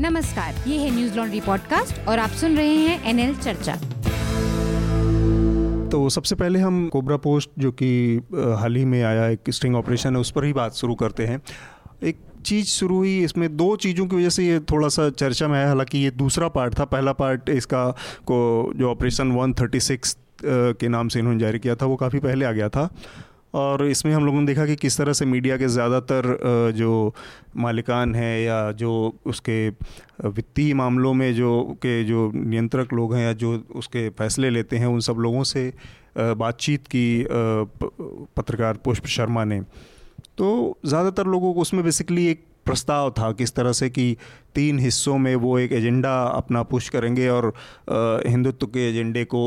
नमस्कार, ये है न्यूज़ लॉन्ड्री पॉडकास्ट और आप सुन रहे हैं एनएल चर्चा। तो सबसे पहले हम कोबरा पोस्ट, जो कि हाल ही में आया एक स्ट्रिंग ऑपरेशन है, उस पर ही बात शुरू करते हैं। एक चीज़ शुरू हुई, इसमें दो चीज़ों की वजह से ये थोड़ा सा चर्चा में आया, हालाँकि ये दूसरा पार्ट था, पहला पार्ट इसका को, जो ऑपरेशन 136 के नाम से इन्होंने जारी किया था, वो काफ़ी पहले आ गया था। और इसमें हम लोगों ने देखा कि किस तरह से मीडिया के ज़्यादातर जो मालिकान हैं या जो उसके वित्तीय मामलों में जो के जो नियंत्रक लोग हैं या जो उसके फैसले लेते हैं, उन सब लोगों से बातचीत की पत्रकार पुष्प शर्मा ने। तो ज़्यादातर लोगों को उसमें बेसिकली एक प्रस्ताव था किस तरह से कि तीन हिस्सों में वो एक एजेंडा अपना पुश करेंगे और हिंदुत्व के एजेंडे को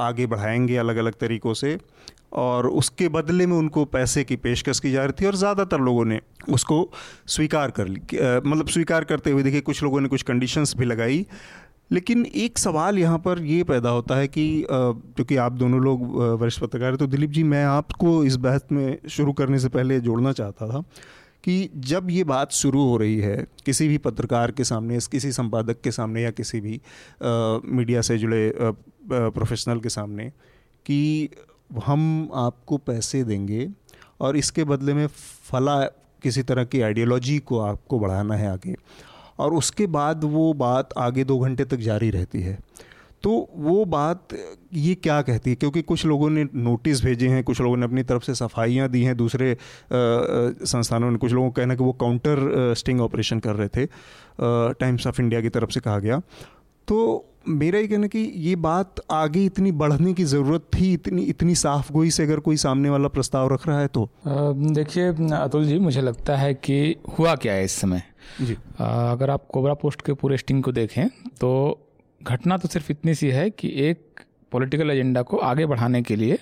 आगे बढ़ाएँगे अलग अलग तरीक़ों से। और उसके बदले में उनको पैसे की पेशकश की जा रही थी और ज़्यादातर लोगों ने उसको स्वीकार कर ली मतलब स्वीकार करते हुए देखिए कुछ लोगों ने कुछ कंडीशंस भी लगाई। लेकिन एक सवाल यहाँ पर ये पैदा होता है कि क्योंकि आप दोनों लोग वरिष्ठ पत्रकार हैं तो दिलीप जी मैं आपको इस बहस में शुरू करने से पहले जोड़ना चाहता था कि जब ये बात शुरू हो रही है किसी भी पत्रकार के सामने किसी संपादक के सामने या किसी भी आ, मीडिया से जुड़े प्रोफेशनल के सामने कि हम आपको पैसे देंगे और इसके बदले में फला किसी तरह की आइडियोलॉजी को आपको बढ़ाना है आगे। और उसके बाद वो बात आगे दो घंटे तक जारी रहती है। तो वो बात ये क्या कहती है? क्योंकि कुछ लोगों ने नोटिस भेजे हैं, कुछ लोगों ने अपनी तरफ़ से सफाइयाँ दी हैं, दूसरे संस्थानों ने कुछ लोगों को कहना कि वो काउंटर स्टिंग ऑपरेशन कर रहे थे टाइम्स ऑफ़ इंडिया की तरफ़ से कहा गया। तो मेरा ये कहना कि ये बात आगे इतनी बढ़ने की ज़रूरत थी इतनी इतनी साफ़ गोई से अगर कोई सामने वाला प्रस्ताव रख रहा है तो। देखिए अतुल जी मुझे लगता है कि हुआ क्या है इस समय? जी। आ, अगर आप कोबरा पोस्ट के पूरे स्टिंग को देखें तो घटना तो सिर्फ़ इतनी सी है कि एक पॉलिटिकल एजेंडा को आगे बढ़ाने के लिए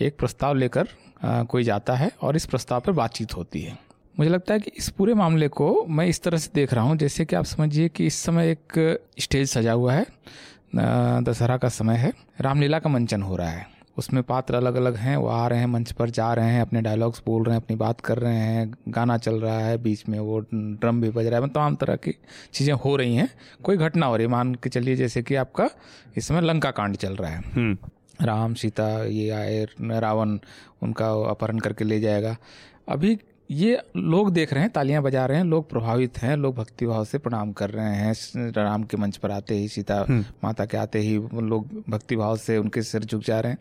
एक प्रस्ताव लेकर कोई जाता है और इस प्रस्ताव पर बातचीत होती है। मुझे लगता है कि इस पूरे मामले को मैं इस तरह से देख रहा हूँ जैसे कि आप समझिए कि इस समय एक स्टेज सजा हुआ है दशहरा का समय है रामलीला का मंचन हो रहा है। उसमें पात्र अलग अलग हैं वो आ रहे हैं मंच पर जा रहे हैं अपने डायलॉग्स बोल रहे हैं अपनी बात कर रहे हैं गाना चल रहा है बीच में वो ड्रम भी बज रहा है तमाम तरह की चीज़ें हो रही हैं। कोई घटना हो रही है मान के चलिए जैसे कि आपका इस समय लंका कांड चल रहा है। हम्म। राम सीता ये आए रावण उनका अपहरण करके ले जाएगा। अभी ये लोग देख रहे हैं तालियाँ बजा रहे हैं लोग प्रभावित हैं लोग भक्तिभाव से प्रणाम कर रहे हैं राम के मंच पर आते ही सीता हम्म। माता के आते ही लोग भक्तिभाव से उनके सिर झुक जा रहे हैं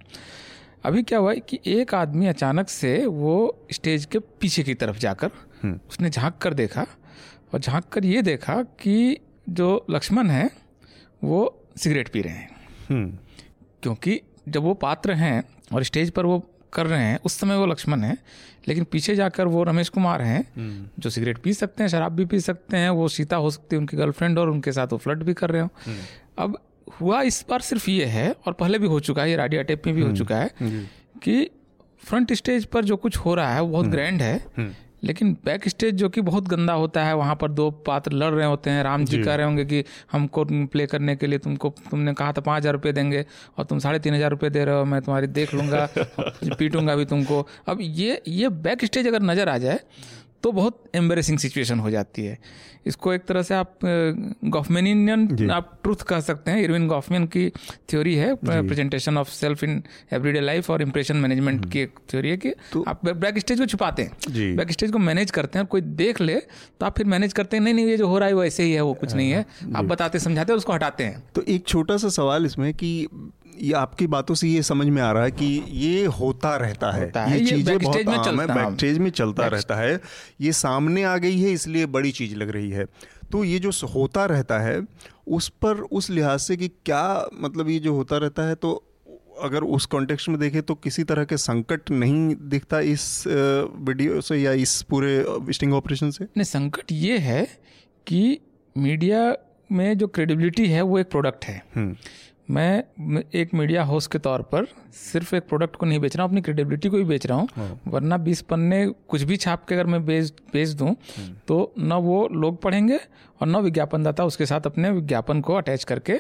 अभी क्या हुआ कि एक आदमी अचानक से वो स्टेज के पीछे की तरफ़ जाकर हम्म। उसने झाँक कर देखा और झाँक कर ये देखा कि जो लक्ष्मण है वो सिगरेट पी रहे हैं हम्म। क्योंकि जब वो पात्र हैं और स्टेज पर वो कर रहे हैं उस समय वो लक्ष्मण है लेकिन पीछे जाकर वो रमेश कुमार हैं हम्म। जो सिगरेट पी सकते हैं शराब भी पी सकते हैं वो सीता हो सकती है उनकी गर्लफ्रेंड और उनके साथ वो फ्लड भी कर रहे हो हम्म। अब हुआ इस बार सिर्फ़ ये है और पहले भी हो चुका है ये राडिया टेप में भी हो हम्म। चुका है कि फ्रंट स्टेज पर जो कुछ हो रहा है वो बहुत ग्रैंड है लेकिन बैक स्टेज जो कि बहुत गंदा होता है वहाँ पर दो पात्र लड़ रहे होते हैं। राम जी कह रहे होंगे कि हमको प्ले करने के लिए तुमको तुमने कहा था पाँच हज़ार रुपये देंगे और तुम साढ़े तीन हज़ार रुपये दे रहे हो मैं तुम्हारी देख लूँगा पीटूँगा भी तुमको। अब ये ये बैक स्टेज अगर नज़र आ जाए तो बहुत एम्बेसिंग सिचुएशन हो जाती है। इसको एक तरह से आप गॉफमेनियन आप ट्रूथ कह सकते हैं। इरविन गॉफमेन की थ्योरी है presentation of self in everyday life और इंप्रेशन मैनेजमेंट की एक थ्योरी है कि तो, आप बैक स्टेज को छुपाते हैं। बैक स्टेज को मैनेज करते हैं। कोई देख ले तो आप फिर मैनेज करते हैं नहीं नहीं ये जो हो रहा है वो ऐसे ही है वो कुछ नहीं है। हाँ, आप बताते समझाते हैं उसको हटाते हैं। तो एक छोटा सा सवाल इसमें कि ये आपकी बातों से ये समझ में आ रहा है कि ये होता रहता है, होता है। ये, ये चीज़ें बहुत आम है बैक स्टेज में चलता रहता है। ये सामने आ गई है इसलिए बड़ी चीज़ लग रही है। तो ये जो होता रहता है उस पर उस लिहाज से कि क्या मतलब ये जो होता रहता है तो अगर उस कॉन्टेक्स्ट में देखें तो किसी तरह के संकट नहीं दिखता इस वीडियो से या इस पूरे स्टिंग ऑपरेशन से? नहीं संकट ये है कि मीडिया में जो क्रेडिबिलिटी है वो एक प्रोडक्ट है। हम्म। मैं एक मीडिया हाउस के तौर पर सिर्फ़ एक प्रोडक्ट को नहीं बेच रहा हूँ अपनी क्रेडिबिलिटी को भी बेच रहा हूँ हाँ। वरना बीस पन्ने कुछ भी छाप के अगर मैं बेच बेच दूँ हम्म। तो ना वो लोग पढ़ेंगे और न विज्ञापनदाता उसके साथ अपने विज्ञापन को अटैच करके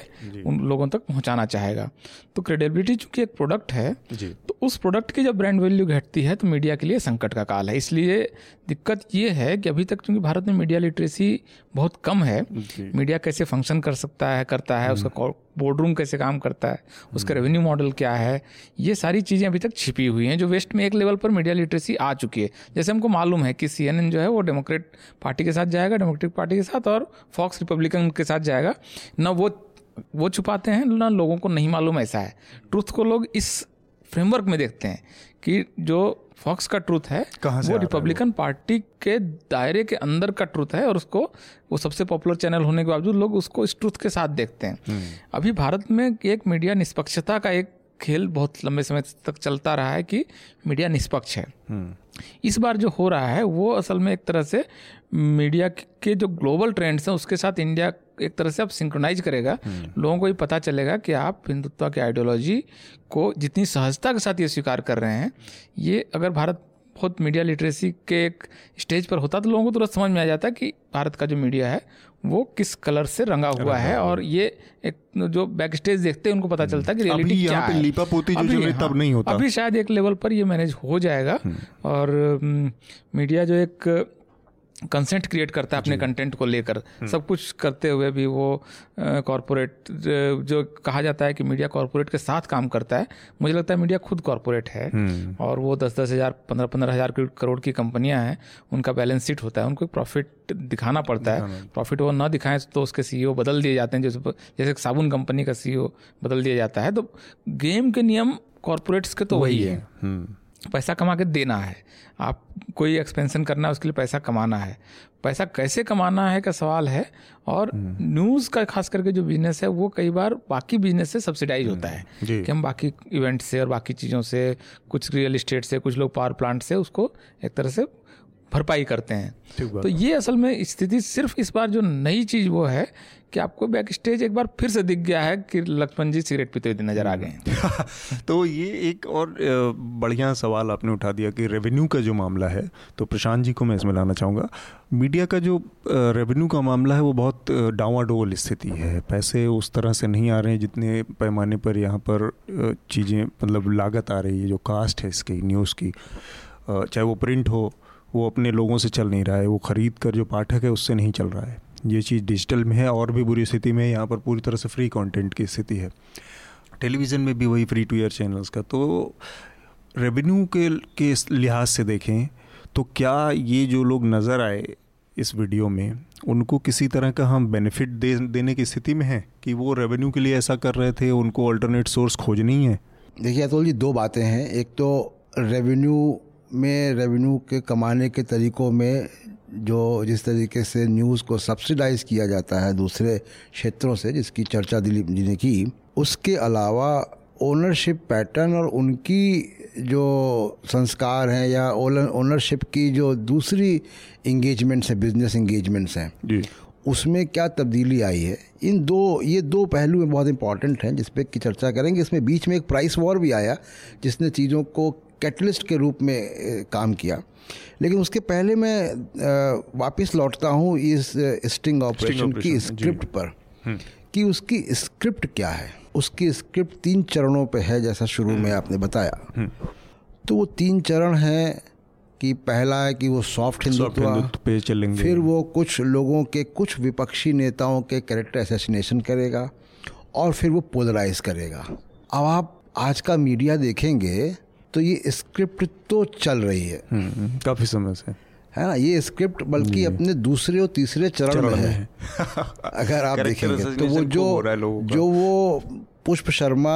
उन लोगों तक पहुंचाना चाहेगा। तो क्रेडिबिलिटी चूँकि एक प्रोडक्ट है तो उस प्रोडक्ट की जब ब्रांड वैल्यू घटती है तो मीडिया के लिए संकट का काल है। इसलिए दिक्कत ये है कि अभी तक चूँकि भारत में मीडिया लिटरेसी बहुत कम है मीडिया कैसे फ़ंक्शन कर सकता है करता है उसका बोर्ड रूम कैसे काम करता है उसका रेवेन्यू मॉडल क्या है ये सारी चीज़ें अभी तक छिपी हुई हैं जो वेस्ट में एक लेवल पर मीडिया लिटरेसी आ चुकी है। जैसे हमको मालूम है कि सी जो है वो डेमोक्रेट पार्टी के साथ जाएगा डेमोक्रेटिक पार्टी के साथ और फॉक्स रिपब्लिकन के साथ जाएगा। न वो वो छुपाते हैं ना लोगों को नहीं मालूम ऐसा है। ट्रुथ को लोग इस फ्रेमवर्क में देखते हैं कि जो फॉक्स का ट्रूथ है वो? रिपब्लिकन पार्टी के दायरे के अंदर का ट्रूथ है और उसको वो सबसे पॉपुलर चैनल होने के बावजूद लोग उसको इस ट्रूथ के साथ देखते हैं। हम्म। अभी भारत में एक मीडिया निष्पक्षता का एक खेल बहुत लंबे समय तक चलता रहा है कि मीडिया निष्पक्ष है हम्म। इस बार जो हो रहा है वो असल में एक तरह से मीडिया के जो ग्लोबल ट्रेंड्स हैं उसके साथ इंडिया एक तरह से अब सिंक्रोनाइज करेगा हम्म। लोगों को ये पता चलेगा कि आप हिंदुत्व के आइडियोलॉजी को जितनी सहजता के साथ ये स्वीकार कर रहे हैं ये अगर भारत बहुत मीडिया लिटरेसी के एक स्टेज पर होता तो लोगों को तुरंत समझ में आ जाता कि भारत का जो मीडिया है वो किस कलर से रंगा हुआ है और ये एक जो बैक स्टेज देखते हैं उनको पता चलता है कि रियलिटी क्या है। लीपा पोती जो अभी, तब नहीं होता। अभी शायद एक लेवल पर ये मैनेज हो जाएगा। हम्म। और मीडिया जो एक कंसेंट क्रिएट करता है अपने कंटेंट को लेकर। हम्म। सब कुछ करते हुए भी वो कॉरपोरेट जो कहा जाता है कि मीडिया कॉरपोरेट के साथ काम करता है। मुझे लगता है मीडिया खुद कॉरपोरेट है। हम्म। और वो दस दस हज़ार पंद्रह पंद्रह हज़ार करोड़ की कंपनियाँ हैं उनका बैलेंस शीट होता है। उनको प्रॉफिट दिखाना पड़ता है। प्रॉफिट वो ना दिखाएँ तो उसके सीईओ बदल दिए जाते हैं। जैसे जैसे साबुन कंपनी का सीईओ बदल दिया जाता है। तो गेम के नियम कॉरपोरेट्स के तो वही है। पैसा कमा के देना है। आप कोई एक्सपेंशन करना है उसके लिए पैसा कमाना है। पैसा कैसे कमाना है का सवाल है और न्यूज़ का खास करके जो बिज़नेस है वो कई बार बाकी बिज़नेस से सब्सिडाइज होता है। कि हम बाकी इवेंट से और बाकी चीज़ों से कुछ रियल इस्टेट से कुछ लोग पावर प्लांट से उसको एक तरह से भरपाई करते हैं। तो ये असल में स्थिति सिर्फ़ इस बार जो नई चीज़ वो है कि आपको बैक स्टेज एक बार फिर से दिख गया है कि लक्ष्मण जी सिगरेट पीते हुए नज़र आ गए हैं। तो ये एक और बढ़िया सवाल आपने उठा दिया कि रेवेन्यू का जो मामला है तो प्रशांत जी को मैं इसमें लाना चाहूँगा। मीडिया का जो रेवेन्यू का मामला है, वो बहुत डावाडोल स्थिति है। पैसे उस तरह से नहीं आ रहे हैं जितने पैमाने पर यहाँ पर चीज़ें मतलब लागत आ रही है, जो कास्ट है इसकी न्यूज़ की। चाहे वो प्रिंट हो, वो अपने लोगों से चल नहीं रहा है, वो ख़रीद कर जो पाठक है, उससे नहीं चल रहा है। ये चीज़ डिजिटल में है और भी बुरी स्थिति में यहाँ पर पूरी तरह से फ्री कंटेंट की स्थिति है। टेलीविज़न में भी वही फ्री टू ईयर चैनल्स का। तो रेवेन्यू के के लिहाज से देखें तो क्या ये जो लोग नज़र आए इस वीडियो में, उनको किसी तरह का हम बेनिफिट दे, देने की स्थिति में है कि वो रेवेन्यू के लिए ऐसा कर रहे थे, उनको अल्टरनेट सोर्स खोजनी है देखिए अतुल जी, दो बातें हैं। एक तो रेवेन्यू में रेवेन्यू के कमाने के तरीक़ों में जो जिस तरीके से न्यूज़ को सब्सिडाइज किया जाता है दूसरे क्षेत्रों से जिसकी चर्चा दिलीप जी ने की उसके अलावा ओनरशिप पैटर्न और उनकी जो संस्कार हैं या ओनरशिप की जो दूसरी इंगेजमेंट्स हैं बिज़नेस इंगेजमेंट्स हैं उसमें क्या तब्दीली आई है? इन दो ये दो पहलू में बहुत इंपॉर्टेंट हैं जिस पे की चर्चा करेंगे। इसमें बीच में एक प्राइस वॉर भी आया जिसने चीज़ों को कैटलिस्ट के रूप में काम किया लेकिन उसके पहले मैं वापस लौटता हूँ इस स्टिंग ऑपरेशन की स्क्रिप्ट पर हम्म। कि उसकी स्क्रिप्ट क्या है उसकी स्क्रिप्ट तीन चरणों पे है जैसा शुरू में हम्म। आपने बताया हम्म। तो वो तीन चरण हैं कि पहला है कि वो सॉफ्ट हिंदुत्व पे चलेंगे फिर वो कुछ लोगों के कुछ विपक्षी नेताओं के कैरेक्टर असैसिनेशन करेगा और फिर वो पोलराइज करेगा अब आप आज का मीडिया देखेंगे तो ये स्क्रिप्ट तो चल रही है। हम्म, हम्म, काफ़ी समय से। है ना? ये स्क्रिप्ट बल्कि अपने दूसरे और तीसरे चरण में है। अगर आप देखेंगे तो वो जो जो वो पुष्प शर्मा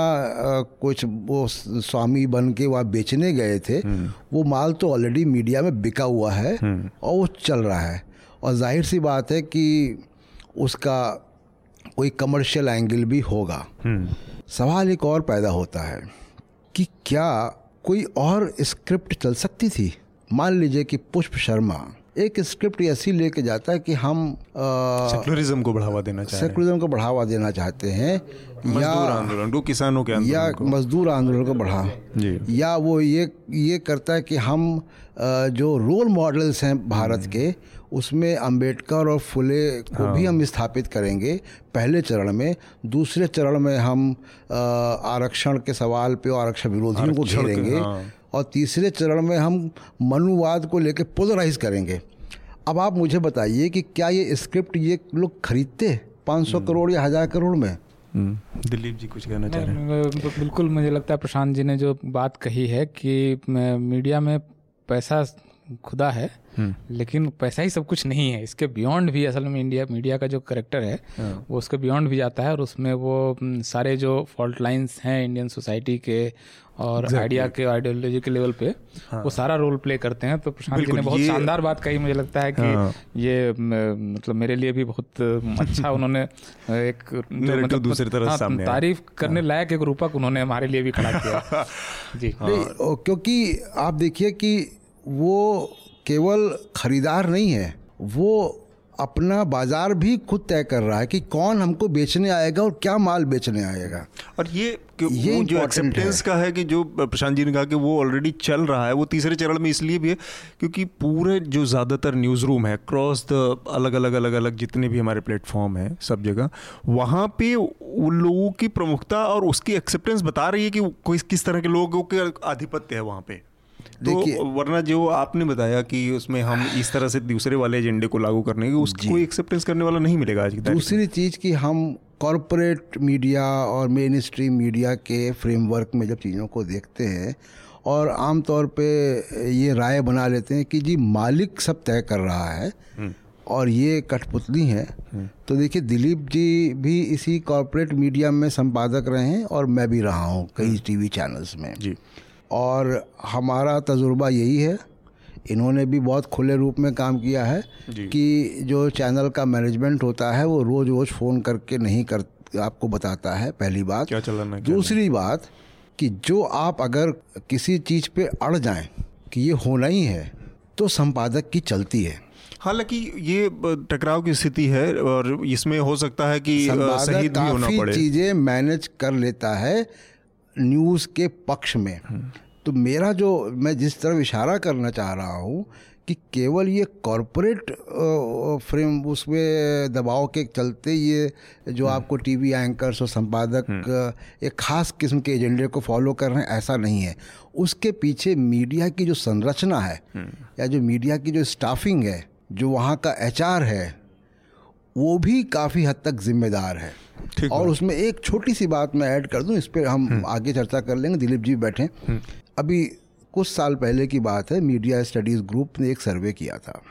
कुछ वो स्वामी बन के वहाँ बेचने गए थे हम्म। वो माल तो ऑलरेडी मीडिया में बिका हुआ है और वो चल रहा है। और ज़ाहिर सी बात है कि उसका कोई कमर्शियल एंगल भी होगा। सवाल एक और पैदा होता है कि क्या कोई और स्क्रिप्ट चल सकती थी? मान लीजिए कि पुष्प शर्मा। एक स्क्रिप्ट ऐसी लेके जाता है कि हम सेकुलरिज्म को बढ़ावा देना चाहते हैं। सेकुलरिज्म को बढ़ावा देना चाहते हैं या आंदोलन को किसानों के या मजदूर आंदोलन को बढ़ा। या वो ये ये करता है कि हम जो रोल मॉडल्स हैं भारत के उसमें अंबेडकर और फुले को भी हम स्थापित करेंगे पहले चरण में। दूसरे चरण में हम आरक्षण के सवाल पे और आरक्षण विरोधियों को घेरेंगे हाँ। और तीसरे चरण में हम मनुवाद को लेकर पोलराइज करेंगे। अब आप मुझे बताइए कि क्या ये स्क्रिप्ट ये लोग खरीदते 500 करोड़ या हज़ार करोड़ में? हम्म, दिलीप जी कुछ कहना चाह रहे हैं। बिल्कुल मुझे लगता है प्रशांत जी ने जो बात कही है कि मीडिया में पैसा खुदा है लेकिन पैसा ही सब कुछ नहीं है इसके बियॉन्ड भी असल में इंडिया मीडिया का जो करेक्टर है वो उसके बियॉन्ड भी जाता है और उसमें वो सारे जो फॉल्ट लाइन्स हैं इंडियन सोसाइटी के और आइडिया के आइडियोलॉजी के लेवल पे हाँ। वो सारा रोल प्ले करते हैं तो प्रशांत जी ने बहुत शानदार बात कही मुझे लगता है कि हाँ। ये मतलब मेरे लिए भी बहुत अच्छा उन्होंने एक मतलब- दूसरी तरह हाँ, सामने। तारीफ़ करने हाँ। लायक एक रूपक उन्होंने हमारे लिए भी खड़ा किया जी क्योंकि आप देखिए कि वो केवल खरीदार नहीं है वो अपना बाज़ार भी खुद तय कर रहा है कि कौन हमको बेचने आएगा और क्या माल बेचने आएगा। और ये ये जो एक्सेप्टेंस का है कि जो प्रशांत जी ने कहा कि वो ऑलरेडी चल रहा है वो तीसरे चरण में इसलिए भी है क्योंकि पूरे जो ज़्यादातर न्यूज़ रूम है क्रॉस द अलग अलग अलग अलग जितने भी हमारे प्लेटफॉर्म हैं सब जगह वहाँ पे उन लोगों की प्रमुखता और उसकी एक्सेप्टेंस बता रही है कि किस तरह के लोगों के आधिपत्य है वहाँ पे। तो वरना जो आपने बताया कि उसमें हम इस तरह से दूसरे वाले एजेंडे को लागू करने की उसकी कोई एक्सेप्टेंस करने वाला नहीं मिलेगा आज की दूसरी चीज़ कि हम कॉरपोरेट मीडिया और मेन स्ट्रीम मीडिया के फ्रेमवर्क में जब चीज़ों को देखते हैं और आम तौर पे ये राय बना लेते हैं कि जी मालिक सब तय कर रहा है और ये कठपुतली हैं। तो देखिए दिलीप जी भी इसी कॉरपोरेट मीडिया में संपादक रहे हैं और मैं भी रहा हूँ कई टीवी चैनल्स में। जी। और हमारा तजुर्बा यही है। इन्होंने भी बहुत खुले रूप में काम किया है कि जो चैनल का मैनेजमेंट होता है वो रोज़ रोज़ फ़ोन करके नहीं कर आपको बताता है पहली बात। क्या चलाना है, क्या दूसरी बात कि जो आप अगर किसी चीज़ पे अड़ जाएँ कि ये होना ही है तो संपादक की चलती है। हालाँकि ये टकराव की स्थिति है और इसमें हो सकता है कि शहीद भी होना पड़े। चीज़ें मैनेज कर लेता है न्यूज़ के पक्ष में। तो मेरा जो मैं जिस तरफ़ इशारा करना चाह रहा हूँ कि केवल ये कॉरपोरेट फ्रेम उसमें दबाव के चलते ये जो आपको टीवी एंकर्स और संपादक एक खास किस्म के एजेंडे को फॉलो कर रहे हैं ऐसा नहीं है। उसके पीछे मीडिया की जो संरचना है या जो मीडिया की जो स्टाफिंग है जो वहाँ का एचआर है वो भी काफ़ी हद तक जिम्मेदार है। और उसमें एक छोटी सी बात मैं ऐड कर दूँ इस पर हम आगे चर्चा कर लेंगे। दिलीप जी बैठे। अभी कुछ साल पहले की बात है मीडिया स्टडीज़ ग्रुप ने एक सर्वे किया था।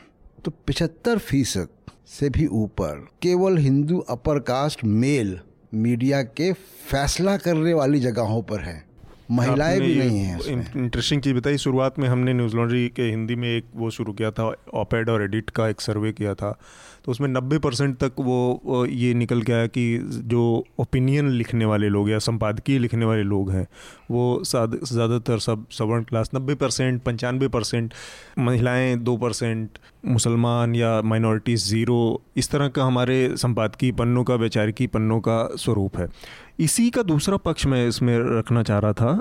तो पिछहत्तर फ़ीसद से भी ऊपर केवल Hindu upper caste male media के फैसला करने वाली जगहों पर है। महिलाएँ भी नहीं हैं इंटरेस्टिंग चीज़ बताई शुरुआत में हमने न्यूज़ लॉन्ड्री के हिंदी में एक वो शुरू किया था ऑपेड और एडिट का एक सर्वे किया था तो उसमें 90 परसेंट तक वो ये निकल के आया कि जो ओपिनियन लिखने वाले लोग या संपादकीय लिखने वाले लोग हैं वो ज़्यादातर सब सवर्ण क्लास 90 परसेंट पंचानवे परसेंट महिलाएँ दो परसेंट मुसलमान या माइनॉरिटीज़ ज़ीरो इस तरह का हमारे संपादकीय पन्नों का वैचारिकी पन्नों का स्वरूप है। इसी का दूसरा पक्ष मैं इसमें रखना चाह रहा था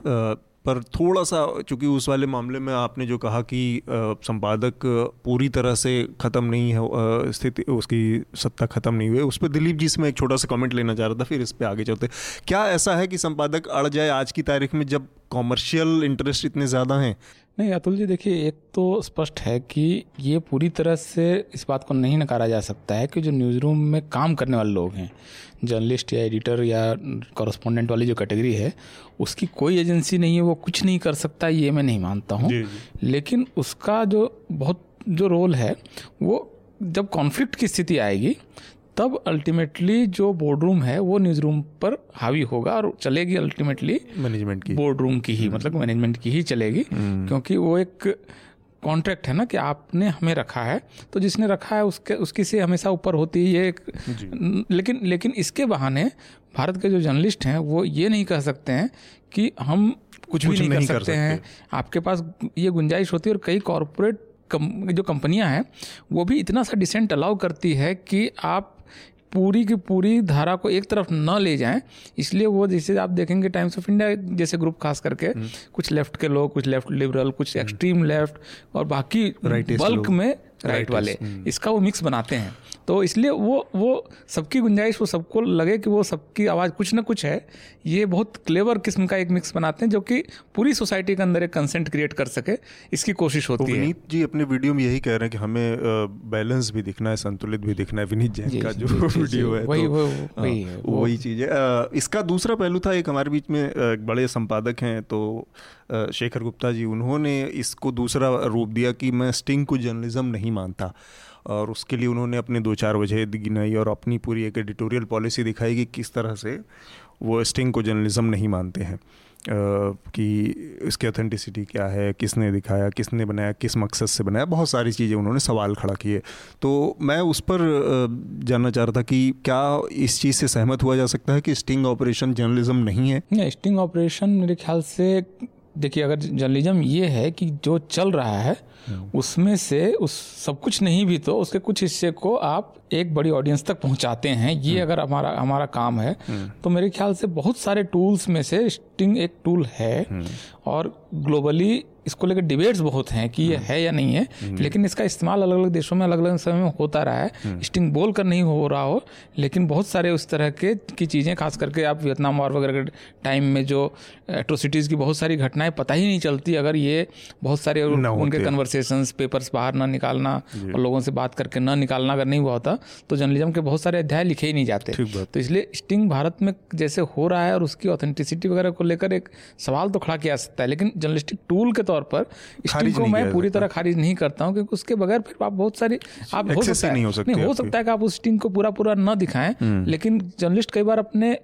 पर थोड़ा सा चूँकि उस वाले मामले में आपने जो कहा कि संपादक पूरी तरह से ख़त्म नहीं है स्थिति, उसकी सत्ता ख़त्म नहीं हुई, उस पर दिलीप जी से मैं एक छोटा सा कमेंट लेना चाह रहा था, फिर इस पर आगे चलते। क्या ऐसा है कि संपादक अड़ जाए आज की तारीख में जब कॉमर्शियल इंटरेस्ट इतने ज़्यादा हैं? नहीं अतुल जी देखिए एक तो स्पष्ट है कि ये पूरी तरह से इस बात को नहीं नकारा जा सकता है कि जो न्यूज़ रूम में काम करने वाले लोग हैं जर्नलिस्ट या एडिटर या कॉरस्पॉन्डेंट वाली जो कैटेगरी है उसकी कोई एजेंसी नहीं है वो कुछ नहीं कर सकता ये मैं नहीं मानता हूँ। लेकिन उसका जो बहुत जो रोल है वो जब कॉन्फ्लिक्ट की स्थिति आएगी तब अल्टीमेटली जो बोर्ड रूम है वो न्यूज़ रूम पर हावी होगा और चलेगी अल्टीमेटली मैनेजमेंट की। बोर्ड रूम की ही मतलब मैनेजमेंट की ही चलेगी क्योंकि वो एक कॉन्ट्रैक्ट है ना कि आपने हमें रखा है तो जिसने रखा है उसके उसकी से हमेशा ऊपर होती है ये एक लेकिन लेकिन इसके बहाने भारत के जो जर्नलिस्ट हैं वो ये नहीं कह सकते हैं कि हम कुछ कुछ भी नहीं, नहीं कर कर सकते हैं। आपके पास ये गुंजाइश होती है और कई कॉरपोरेट कम, जो कंपनियाँ हैं वो भी इतना सा डिसेंट अलाउ करती है कि आप पूरी की पूरी धारा को एक तरफ़ न ले जाएँ इसलिए वो जैसे आप देखेंगे टाइम्स ऑफ़ इंडिया जैसे ग्रुप खास करके हम्म। कुछ लेफ़्ट के लोग कुछ लेफ़्ट लिबरल कुछ एक्सट्रीम लेफ़्ट और बाकी बल्क में राइट वाले। हम्म। इसका वो मिक्स बनाते हैं। तो इसलिए वो वो सबकी गुंजाइश वो सबको लगे कि वो सबकी आवाज़ कुछ ना कुछ है। ये बहुत क्लेवर किस्म का एक मिक्स बनाते हैं जो कि पूरी सोसाइटी के अंदर एक कंसेंट क्रिएट कर सके। इसकी कोशिश होती तो है। विनीत जी अपने वीडियो में यही कह रहे हैं कि हमें बैलेंस भी दिखना है संतुलित भी दिखना है विनीत जैन का जो वीडियो है वही तो, वही वही चीज़ है। इसका दूसरा पहलू था एक हमारे बीच में बड़े संपादक हैं तो शेखर गुप्ता जी उन्होंने इसको दूसरा रूप दिया कि मैं स्टिंग को जर्नलिज्म नहीं मानता। और उसके लिए उन्होंने अपने दो चार वजह गिनाई और अपनी पूरी एक एडिटोरियल पॉलिसी दिखाई कि किस तरह से वो स्टिंग को जर्नलिज्म नहीं मानते हैं। कि इसकी ऑथेंटिसिटी क्या है, किसने दिखाया, किसने बनाया, किस मकसद से बनाया, बहुत सारी चीज़ें उन्होंने सवाल खड़ा किए। तो मैं उस पर जानना चाह रहा था कि क्या इस चीज़ से सहमत हुआ जा सकता है कि स्टिंग ऑपरेशन जर्नलिज्म नहीं है? स्टिंग ऑपरेशन मेरे ख्याल से देखिए अगर जर्नलिज्म ये है कि जो चल रहा है हम्म। उसमें से उस सब कुछ नहीं भी तो उसके कुछ हिस्से को आप एक बड़ी ऑडियंस तक पहुंचाते हैं ये हम्म। अगर हमारा हमारा काम है हम्म। तो मेरे ख्याल से बहुत सारे टूल्स में से स्टिंग एक टूल है और ग्लोबली इसको लेकर डिबेट्स बहुत हैं कि ये हम्म। है या नहीं है हम्म। लेकिन इसका इस्तेमाल अलग अलग देशों में अलग अलग समय में होता रहा है हम्म। स्टिंग बोल कर नहीं हो रहा हो लेकिन बहुत सारे उस तरह के की चीज़ें खास करके आप वियतनाम वॉर वगैरह के टाइम में जो एट्रोसिटीज़ की बहुत सारी घटनाएँ पता ही नहीं चलती अगर ये बहुत सारे उनके कन्वर्सेशन पेपर्स बाहर ना निकालना और लोगों से बात करके ना निकालना अगर नहीं हुआ होता तो जर्नलिज्म के बहुत सारे अध्याय लिखे ही नहीं जाते तो इसलिए स्टिंग भारत में जैसे हो रहा है और उसकी ऑथेंटिसिटी वगैरह को लेकर एक सवाल तो खड़ा किया जा सकता है लेकिन जर्नलिस्टिक टूल के तौर तौर पर स्टिंग को मैं पूरी तरह खारिज नहीं करता हूँ क्योंकि उसके बगैर फिर आप बहुत सारी आप हो सकता है। नहीं हो सकता नहीं हो सकता है कि आप उस स्टिंग को पूरा पूरा न दिखाएँ हम्म। लेकिन जर्नलिस्ट कई बार अपने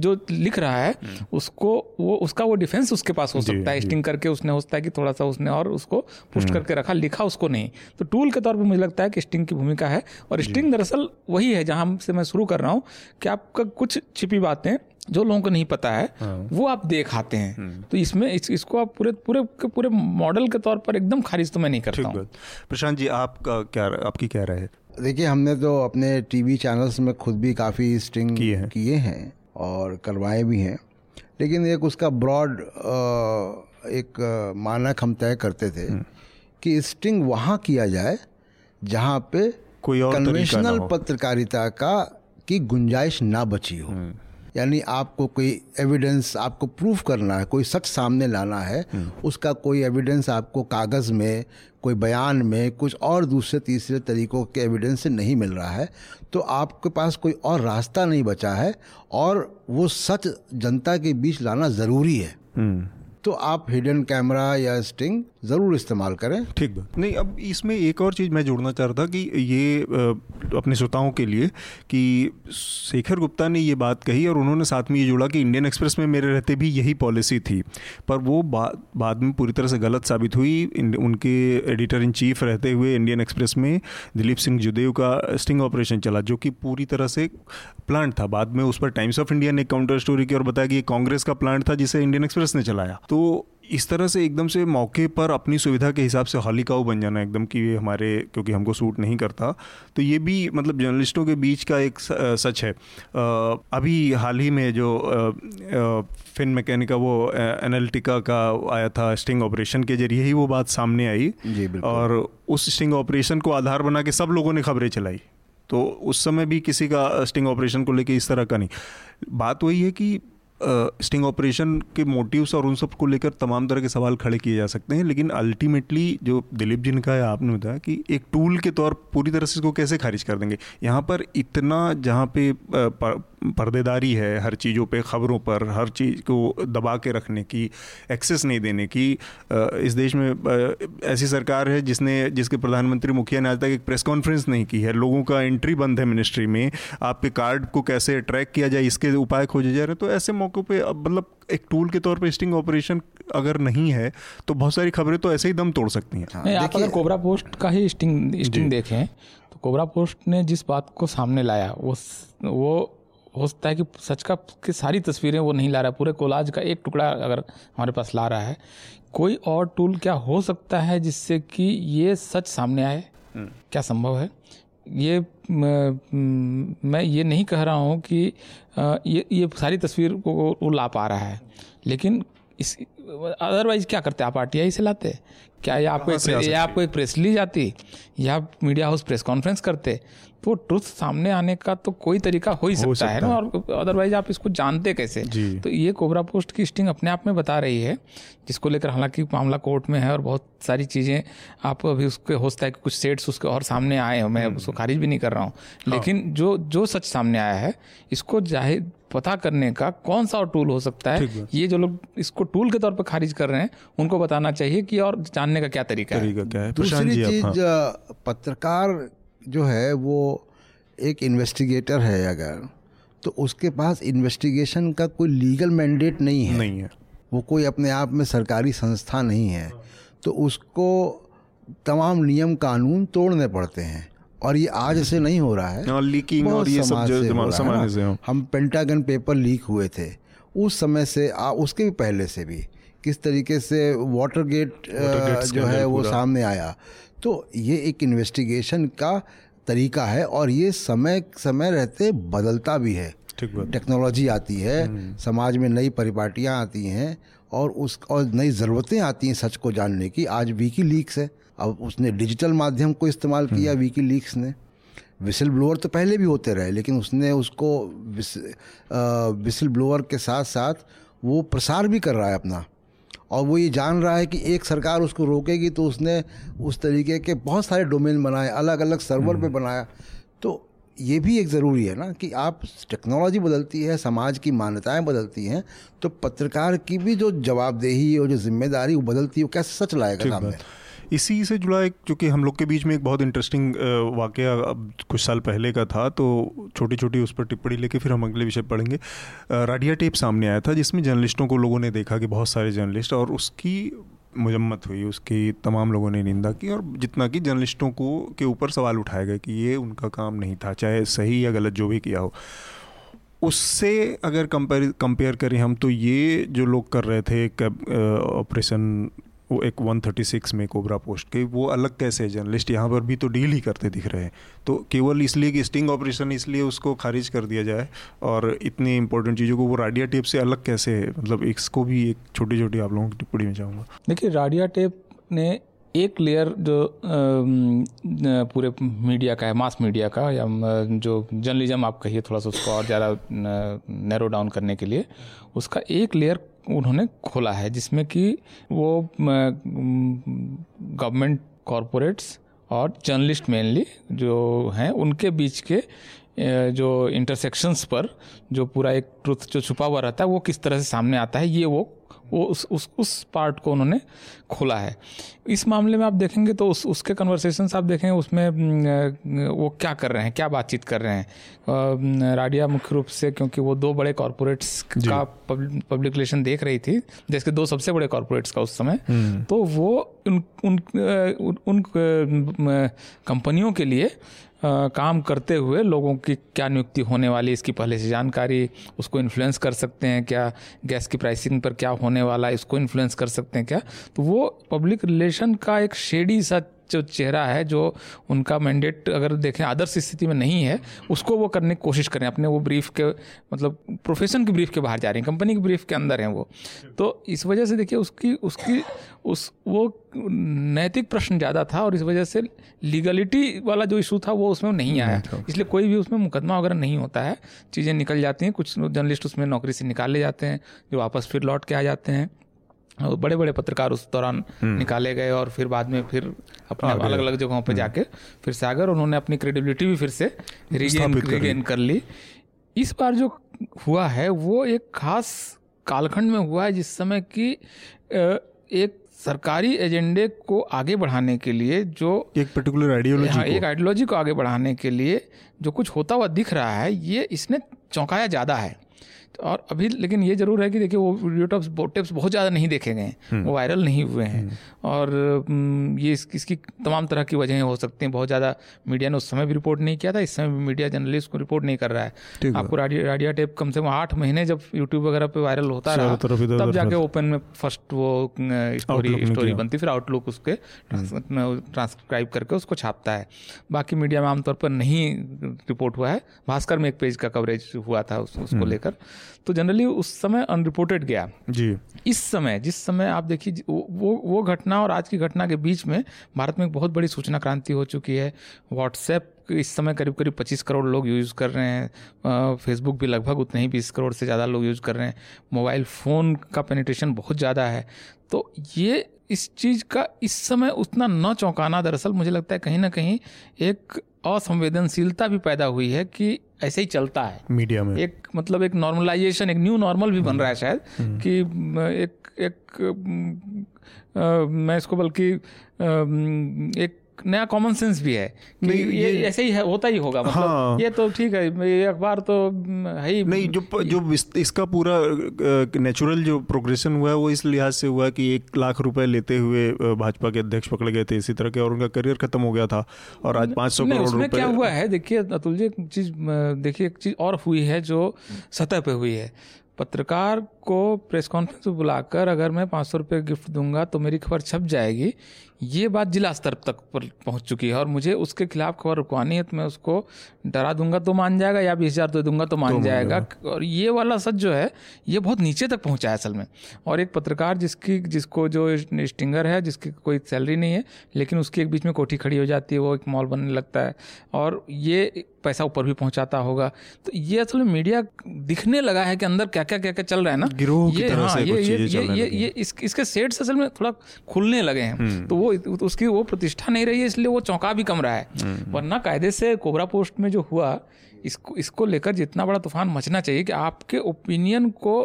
जो लिख रहा है हम्म। उसको वो उसका वो डिफेंस उसके पास हो सकता है। स्टिंग करके उसने हो सकता है कि थोड़ा सा उसने और उसको पुष्ट हम्म। करके रखा लिखा उसको नहीं। तो टूल के तौर पर मुझे लगता है कि स्टिंग की भूमिका है और स्टिंग दरअसल वही है जहाँ से मैं शुरू कर रहा हूँ कि आपका कुछ छिपी बातें जो लोगों को नहीं पता है हाँ। वो आप देख आते हैं हम्म। तो इसमें इस, इसको आप पूरे पूरे के पूरे मॉडल के तौर पर एकदम खारिज तो मैं नहीं करता हूँ प्रशांत जी आप क्या आपकी क्या राय है देखिए हमने तो अपने टीवी चैनल्स में खुद भी काफ़ी स्ट्रिंग किए हैं किए हैं और करवाए भी हैं लेकिन एक उसका ब्रॉड एक मानक हम तय करते थे हम्म। कि स्टिंग वहाँ किया जाए जहाँ पे कोई और कन्वेंशनल पत्रकारिता का की गुंजाइश ना बची हो हम्म। यानी आपको कोई एविडेंस आपको प्रूफ करना है, कोई सच सामने लाना है। उसका कोई एविडेंस आपको कागज़ में, कोई बयान में, कुछ और दूसरे, तीसरे तरीकों के एविडेंस से नहीं मिल रहा है तो आपके पास कोई और रास्ता नहीं बचा है और वो सच जनता के बीच लाना ज़रूरी है हम्म। तो आप हिडन कैमरा या स्टिंग ज़रूर इस्तेमाल करें। ठीक बात। नहीं, अब इसमें एक और चीज़ मैं जोड़ना चाह रहा था कि ये अपने श्रोताओं के लिए कि शेखर गुप्ता ने ये बात कही और उन्होंने साथ में ये जोड़ा कि इंडियन एक्सप्रेस में मेरे रहते भी यही पॉलिसी थी। पर वो बाद बाद में पूरी तरह से गलत साबित हुई। उनके एडिटर इन चीफ रहते हुए इंडियन एक्सप्रेस में दिलीप सिंह जुदेव का स्टिंग ऑपरेशन चला, जो कि पूरी तरह से प्लांट था। बाद में उस पर टाइम्स ऑफ़ इंडिया ने काउंटर स्टोरी की और बताया कि ये कांग्रेस का प्लांट था जिसे इंडियन एक्सप्रेस ने चलाया। तो इस तरह से एकदम से मौके पर अपनी सुविधा के हिसाब से हॉलीकाऊ बन जाना एकदम कि ये हमारे क्योंकि हमको सूट नहीं करता। तो ये भी मतलब जर्नलिस्टों के बीच का एक सच है। अभी हाल ही में जो फिन मैकेनिका वो एनालिटिका का आया था स्टिंग ऑपरेशन के ज़रिए ही वो बात सामने आई। और उस स्टिंग ऑपरेशन को आधार बना के सब लोगों ने खबरें चलाई। तो उस समय भी किसी का स्टिंग ऑपरेशन को लेके इस तरह का नहीं। बात वही है कि स्टिंग ऑपरेशन के मोटिव्स और उन सबको लेकर तमाम तरह के सवाल खड़े किए जा सकते हैं, लेकिन अल्टीमेटली जो दिलीप जी ने कहा आपने बताया कि एक टूल के तौर, पूरी तरह से इसको कैसे खारिज कर देंगे? यहाँ पर इतना जहाँ पे पर्देदारी है हर चीज़ों पे ख़बरों पर हर चीज़ को दबा के रखने की एक्सेस नहीं देने की। इस देश में ऐसी सरकार है जिसने जिसके प्रधानमंत्री मुखिया ने आज तक एक प्रेस कॉन्फ्रेंस नहीं की है। लोगों का एंट्री बंद है मिनिस्ट्री में। आपके कार्ड को कैसे ट्रैक किया जाए इसके उपाय खोजे जा रहे हैं तो ऐसे मौक़ों पर मतलब एक टूल के तौर पर स्टिंग ऑपरेशन अगर नहीं है तो बहुत सारी खबरें तो ऐसे ही दम तोड़ सकती हैं। हाँ, आप अगर कोबरा पोस्ट का ही स्टिंग स्टिंग देखें तो कोबरा पोस्ट ने जिस बात को सामने लाया वो वो हो सकता है कि सच का की सारी तस्वीरें वो नहीं ला रहा है पूरे कोलाज का एक टुकड़ा अगर हमारे पास ला रहा है कोई और टूल क्या हो सकता है जिससे कि ये सच सामने आए? हम्म। क्या संभव है? ये मैं ये नहीं कह रहा हूँ कि ये ये सारी तस्वीर को वो ला पा रहा है। लेकिन इस अदरवाइज़ क्या करते आप आर टी से लाते? क्या या आपको एक या आपको एक प्रेस ली जाती या मीडिया हाउस प्रेस कॉन्फ्रेंस करते? तो ट्रुथ सामने आने का तो कोई तरीका हो ही सकता, सकता है ना और अदरवाइज़ आप इसको जानते कैसे तो ये कोबरा पोस्ट की स्टिंग अपने आप में बता रही है जिसको लेकर हालाँकि मामला कोर्ट में है और बहुत सारी चीज़ें आप अभी उसके हो सकता है कि कुछ सेट्स उसके और सामने आए हैं मैं हम्म। उसको खारिज भी नहीं कर रहा हूँ हाँ। लेकिन जो जो सच सामने आया है इसको ज़ाहिर पता करने का कौन सा और टूल हो सकता है ये जो लोग इसको टूल के तौर पर खारिज कर रहे हैं उनको बताना चाहिए कि और जानने का क्या तरीका है, क्या है? दूसरी चीज़ हाँ। पत्रकार जो है वो एक इन्वेस्टिगेटर है अगर तो उसके पास इन्वेस्टिगेशन का कोई लीगल मैंडेट नहीं है। नहीं है। वो कोई अपने आप में सरकारी संस्था नहीं है। तो उसको तमाम नियम कानून तोड़ने पड़ते हैं। और ये आज से नहीं हो रहा है। लीकिंग हाँ, और ये सबसे, से हम पेंटागन पेपर लीक हुए थे। उस समय से आ, उसके भी पहले से भी किस तरीके से वाटर गेट जो है वो सामने आया। तो ये एक इन्वेस्टिगेशन का तरीका है और ये समय समय रहते बदलता भी है। टेक्नोलॉजी आती है हम्म। समाज में नई परिपाटियाँ आती हैं और उस और नई ज़रूरतें आती हैं सच को जानने की। आज वीकी लीक्स है। अब उसने डिजिटल माध्यम को इस्तेमाल किया वीकी हम्म। लीक्स ने। विसल ब्लोअर तो पहले भी होते रहे लेकिन उसने उसको विस, विसल ब्लोअर के साथ साथ वो प्रसार भी कर रहा है अपना। और वो ये जान रहा है कि एक सरकार उसको रोकेगी तो उसने उस तरीके के बहुत सारे डोमेन बनाए अलग अलग सर्वर पे हम्म। बनाया। तो ये भी एक ज़रूरी है ना कि आप टेक्नोलॉजी बदलती है समाज की मान्यताएँ बदलती हैं तो पत्रकार की भी जो जवाबदेही और जो ज़िम्मेदारी वो बदलती है वो कैसे सच लाएगा सामने? इसी से जुड़ा एक चूँकि हम लोग के बीच में एक बहुत इंटरेस्टिंग वाक़ अब कुछ साल पहले का था तो छोटी छोटी उस पर टिप्पणी लेके फिर हम अगले विषय पढ़ेंगे। राडिया टेप सामने आया था, जिसमें जर्नलिस्टों को लोगों ने देखा कि बहुत सारे जर्नलिस्ट और उसकी मजम्मत हुई, उसकी तमाम लोगों ने निंदा की और जितना कि जर्नलिस्टों को, के ऊपर सवाल उठाए गए कि ये उनका काम नहीं था, चाहे सही या गलत जो भी किया हो। उससे अगर कंपेयर कंपेयर करें हम तो ये जो लोग कर रहे थे ऑपरेशन वो एक 136 में कोबरा पोस्ट के वो अलग कैसे है जर्नलिस्ट यहाँ पर भी तो डील ही करते दिख रहे हैं। तो केवल इसलिए कि स्टिंग ऑपरेशन इसलिए उसको खारिज कर दिया जाए और इतनी इंपॉर्टेंट चीज़ों को, वो राडिया टेप से अलग कैसे है? मतलब इसको भी एक छोटी छोटी आप लोगों की टिप्पणी में चाहूँगा देखिए राडिया टेप ने एक लेयर जो पूरे मीडिया का है मास मीडिया का, या जो जर्नलिज्म आप कहिए थोड़ा सा उसको और ज़्यादा नैरो डाउन करने के लिए, उसका एक लेयर उन्होंने खोला है, जिसमें कि वो गवर्नमेंट कॉरपोरेट्स और जर्नलिस्ट मेनली जो हैं, उनके बीच के जो इंटरसेक्शंस पर जो पूरा एक ट्रुथ जो छुपा हुआ रहता है, वो किस तरह से सामने आता है, ये वो वो उस उस उस पार्ट को उन्होंने खोला है। इस मामले में आप देखेंगे तो उस उसके कन्वर्सेशन आप देखेंगे उसमें वो क्या कर रहे हैं क्या बातचीत कर रहे हैं। राडिया मुख्य रूप से क्योंकि वो दो बड़े कॉरपोरेट्स का पब्लिक रिलेशन देख रही थी जैसे दो सबसे बड़े कॉरपोरेट्स का उस समय। हम्म। तो वो उन उन उन कंपनियों के लिए काम करते हुए लोगों की क्या नियुक्ति होने वाली इसकी पहले से जानकारी, उसको इन्फ्लुएंस कर सकते हैं क्या गैस की प्राइसिंग पर क्या होने वाला है, इसको इन्फ्लुएंस कर सकते हैं क्या? तो वो पब्लिक रिलेशन का एक शेडी सा जो चेहरा है जो उनका मैंडेट अगर देखें आदर्श स्थिति में नहीं है उसको वो करने की कोशिश करें अपने वो ब्रीफ के मतलब प्रोफेशन की ब्रीफ के बाहर जा रही हैं कंपनी की ब्रीफ के अंदर हैं वो। तो इस वजह से देखिए उसकी उसकी उस वो नैतिक प्रश्न ज़्यादा था और इस वजह से लीगलिटी वाला जो इशू था वो उसमें नहीं आया। इसलिए कोई भी उसमें मुकदमा वगैरह नहीं होता है। चीज़ें निकल जाती हैं कुछ जर्नलिस्ट उसमें नौकरी से निकाल जाते हैं जो वापस फिर लौट के आ जाते हैं। बड़े बड़े पत्रकार उस दौरान हम्म। निकाले गए और फिर बाद में फिर अपने अलग अलग जगहों पे हम्म। जाके फिर से आकर उन्होंने अपनी क्रेडिबिलिटी भी फिर से रिगेन रिगेन कर ली। इस बार जो हुआ है वो एक खास कालखंड में हुआ है जिस समय की एक सरकारी एजेंडे को आगे बढ़ाने के लिए जो एक पर्टिकुलर आइडियोलॉजी हाँ, एक आइडियोलॉजी को आगे बढ़ाने के लिए जो कुछ होता हुआ दिख रहा है ये इसने चौंकाया ज़्यादा है। और अभी लेकिन ये ज़रूर है कि देखिए वो वीडियो टिप्स टिप्स बहुत ज़्यादा नहीं देखे गए हैं। वो वायरल नहीं हुए हैं। और ये इस, इसकी तमाम तरह की वजहें हो सकती हैं। बहुत ज़्यादा मीडिया ने उस समय भी रिपोर्ट नहीं किया था इस समय भी मीडिया जर्नलिस्ट को रिपोर्ट नहीं कर रहा है। आपको राडिया राडिया टेप कम से कम आठ महीने जब यूट्यूब वगैरह पर वायरल होता रहा तब जाके ओपन में फ़र्स्ट वो स्टोरी स्टोरी बनती फिर आउटलुक उसके ट्रांसक्राइब हम्म। करके उसको छापता है। बाकी मीडिया में आमतौर पर नहीं रिपोर्ट हुआ है। भास्कर में एक पेज का कवरेज हुआ था उसको हम्म। लेकर। तो जनरली उस समय अनरिपोर्टेड गया। जी। इस समय जिस समय आप देखिए वो वो घटना और आज की घटना के बीच में भारत में एक बहुत बड़ी सूचना क्रांति हो चुकी है। व्हाट्सएप इस समय करीब करीब पच्चीस करोड़ लोग यूज़ कर रहे हैं। फेसबुक भी लगभग उतने ही बीस करोड़ से ज़्यादा लोग यूज़ कर रहे हैं। मोबाइल फ़ोन का पेनिट्रेशन बहुत ज़्यादा है। तो ये इस चीज़ का इस समय उतना न चौंकाना दरअसल मुझे लगता है कहीं ना कहीं एक असंवेदनशीलता भी पैदा हुई है कि ऐसे ही चलता है। मीडिया में। एक मतलब एक नॉर्मलाइजेशन एक न्यू नॉर्मल भी बन रहा है शायद हम्म। कि एक एक आ, मैं इसको बल्कि एक नया कॉमन सेंस भी है कि ये, ये ऐसे ही है होता ही होगा मतलब हाँ, ये तो ठीक है ये अखबार तो है ही। नहीं जो जो इसका पूरा नेचुरल जो प्रोग्रेशन हुआ है वो इस लिहाज से हुआ कि एक लाख रुपए लेते हुए भाजपा के अध्यक्ष पकड़े गए थे इसी तरह के और उनका करियर खत्म हो गया था। और आज पाँच सौ करोड़ रुपए क्या हुआ है देखिए अतुल जी एक चीज़ देखिए एक चीज़ और हुई है जो सतह पे हुई है। पत्रकार को प्रेस कॉन्फ्रेंस में बुलाकर अगर मैं पाँच सौ रुपये गिफ्ट दूँगा तो मेरी खबर छप जाएगी ये बात जिला स्तर तक पर पहुँच चुकी है और मुझे उसके खिलाफ खबर रुकवानी है तो मैं उसको डरा दूँगा तो मान जाएगा या बीस हज़ार दे दूँगा तो मान तो जाएगा। और ये वाला सच जो है ये बहुत नीचे तक पहुँचा है असल में। और एक पत्रकार जिसकी जिसको जो स्टिंगर है जिसकी कोई सैलरी नहीं है लेकिन उसकी एक बीच में कोठी खड़ी हो जाती है वो एक मॉल बनने लगता है और ये पैसा ऊपर भी पहुंचाता होगा। तो ये असल में मीडिया दिखने लगा है कि अंदर क्या क्या क्या क्या चल रहा है ना। गिरोह की तरह हाँ, से ये, ये, ये, ये, ये इसके सेट्स असल में थोड़ा खुलने लगे हैं। हम्म। तो वो तो उसकी वो प्रतिष्ठा नहीं रही है इसलिए वो चौंका भी कम रहा है हम्म। वरना कायदे से कोबरा पोस्ट में जो हुआ इसको इसको लेकर जितना बड़ा तूफ़ान मचना चाहिए कि आपके ओपिनियन को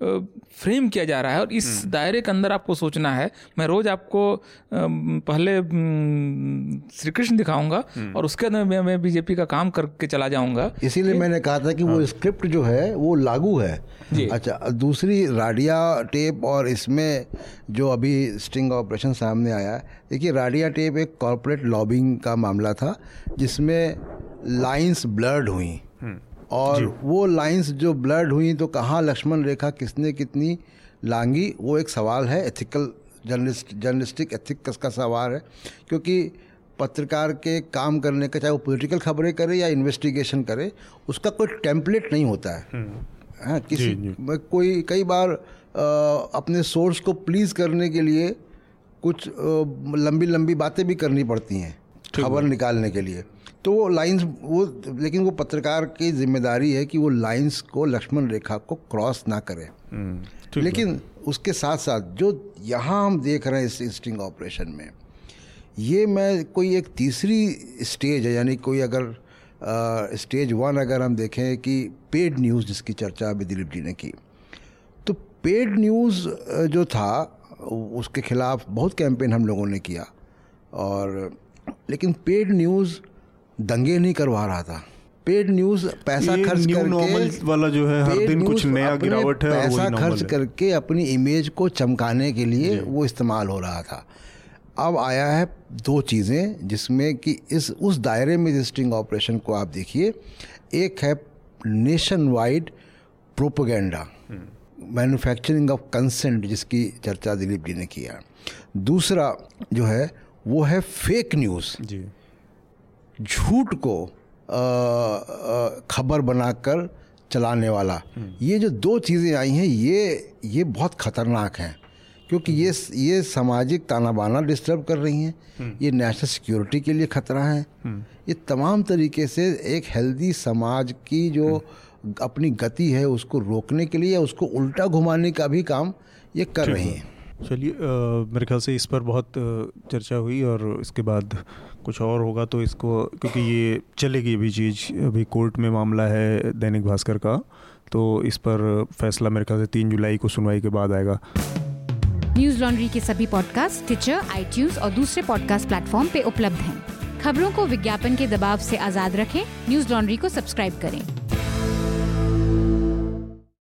फ्रेम किया जा रहा है और इस हम्म। दायरे के अंदर आपको सोचना है मैं रोज आपको पहले श्री कृष्ण दिखाऊँगा हम्म। और उसके अंदर मैं, मैं बीजेपी का काम करके चला जाऊँगा इसीलिए मैंने कहा था कि हाँ। वो स्क्रिप्ट जो है वो लागू है अच्छा दूसरी राडिया टेप और इसमें जो अभी स्टिंग ऑपरेशन सामने आया है देखिए राडिया टेप एक कॉरपोरेट लॉबिंग का मामला था जिसमें लाइंस ब्लर्ड हुई हम्म। और वो लाइंस जो ब्लर्ड हुई तो कहाँ लक्ष्मण रेखा किसने कितनी लांगी वो एक सवाल है एथिकल जर्नलिस्ट जर्नलिस्टिक एथिक्स का सवाल है क्योंकि पत्रकार के काम करने का चाहे वो पॉलिटिकल खबरें करे या इन्वेस्टिगेशन करे उसका कोई टेम्पलेट नहीं होता है हम्म। हाँ किसी जी, जी. कोई कई बार आ, अपने सोर्स को प्लीज़ करने के लिए कुछ लंबी लंबी बातें भी करनी पड़ती हैं खबर निकालने के लिए तो वो लाइंस वो लेकिन वो पत्रकार की ज़िम्मेदारी है कि वो लाइंस को लक्ष्मण रेखा को क्रॉस ना करे। हम्म, लेकिन उसके साथ साथ जो यहाँ हम देख रहे हैं इस स्टिंग ऑपरेशन में ये मैं कोई एक तीसरी स्टेज है यानी कोई अगर आ, स्टेज वन अगर हम देखें कि पेड न्यूज़ जिसकी चर्चा अभी दिलीप जी ने की तो पेड न्यूज़ जो था उसके खिलाफ बहुत कैंपेन हम लोगों ने किया। और लेकिन पेड न्यूज़ दंगे नहीं करवा रहा था। पेड न्यूज़ पैसा खर्च करके वाला जो है हर दिन कुछ नया गिरावट है पैसा खर्च है। करके अपनी इमेज को चमकाने के लिए वो इस्तेमाल हो रहा था। अब आया है दो चीज़ें जिसमें कि इस उस दायरे में स्टिंग ऑपरेशन को आप देखिए एक है nation wide propaganda manufacturing of consent जिसकी चर्चा दिलीप जी ने किया दूसरा जो है वो है फेक न्यूज़ जी। झूठ को खबर बनाकर चलाने वाला। ये जो दो चीज़ें आई हैं ये ये बहुत ख़तरनाक हैं क्योंकि ये ये सामाजिक ताना बाना डिस्टर्ब कर रही हैं। ये नेशनल सिक्योरिटी के लिए खतरा है। ये तमाम तरीके से एक हेल्दी समाज की जो अपनी गति है उसको रोकने के लिए या उसको उल्टा घुमाने का भी काम ये कर रही हैं। चलिए मेरे ख्याल से इस पर बहुत चर्चा हुई और इसके बाद कुछ और होगा तो इसको, क्योंकि ये चलेगी अभी चीज़, अभी कोर्ट में मामला है दैनिक भास्कर का तो इस पर फैसला मेरे ख्याल से तीन जुलाई को सुनवाई के बाद आएगा। न्यूज़ लॉन्ड्री के सभी पॉडकास्ट ट्विटर आई और दूसरे पॉडकास्ट प्लेटफॉर्म पे उपलब्ध हैं। खबरों को विज्ञापन के दबाव से आज़ाद रखें। न्यूज़ लॉन्ड्री को सब्सक्राइब करें।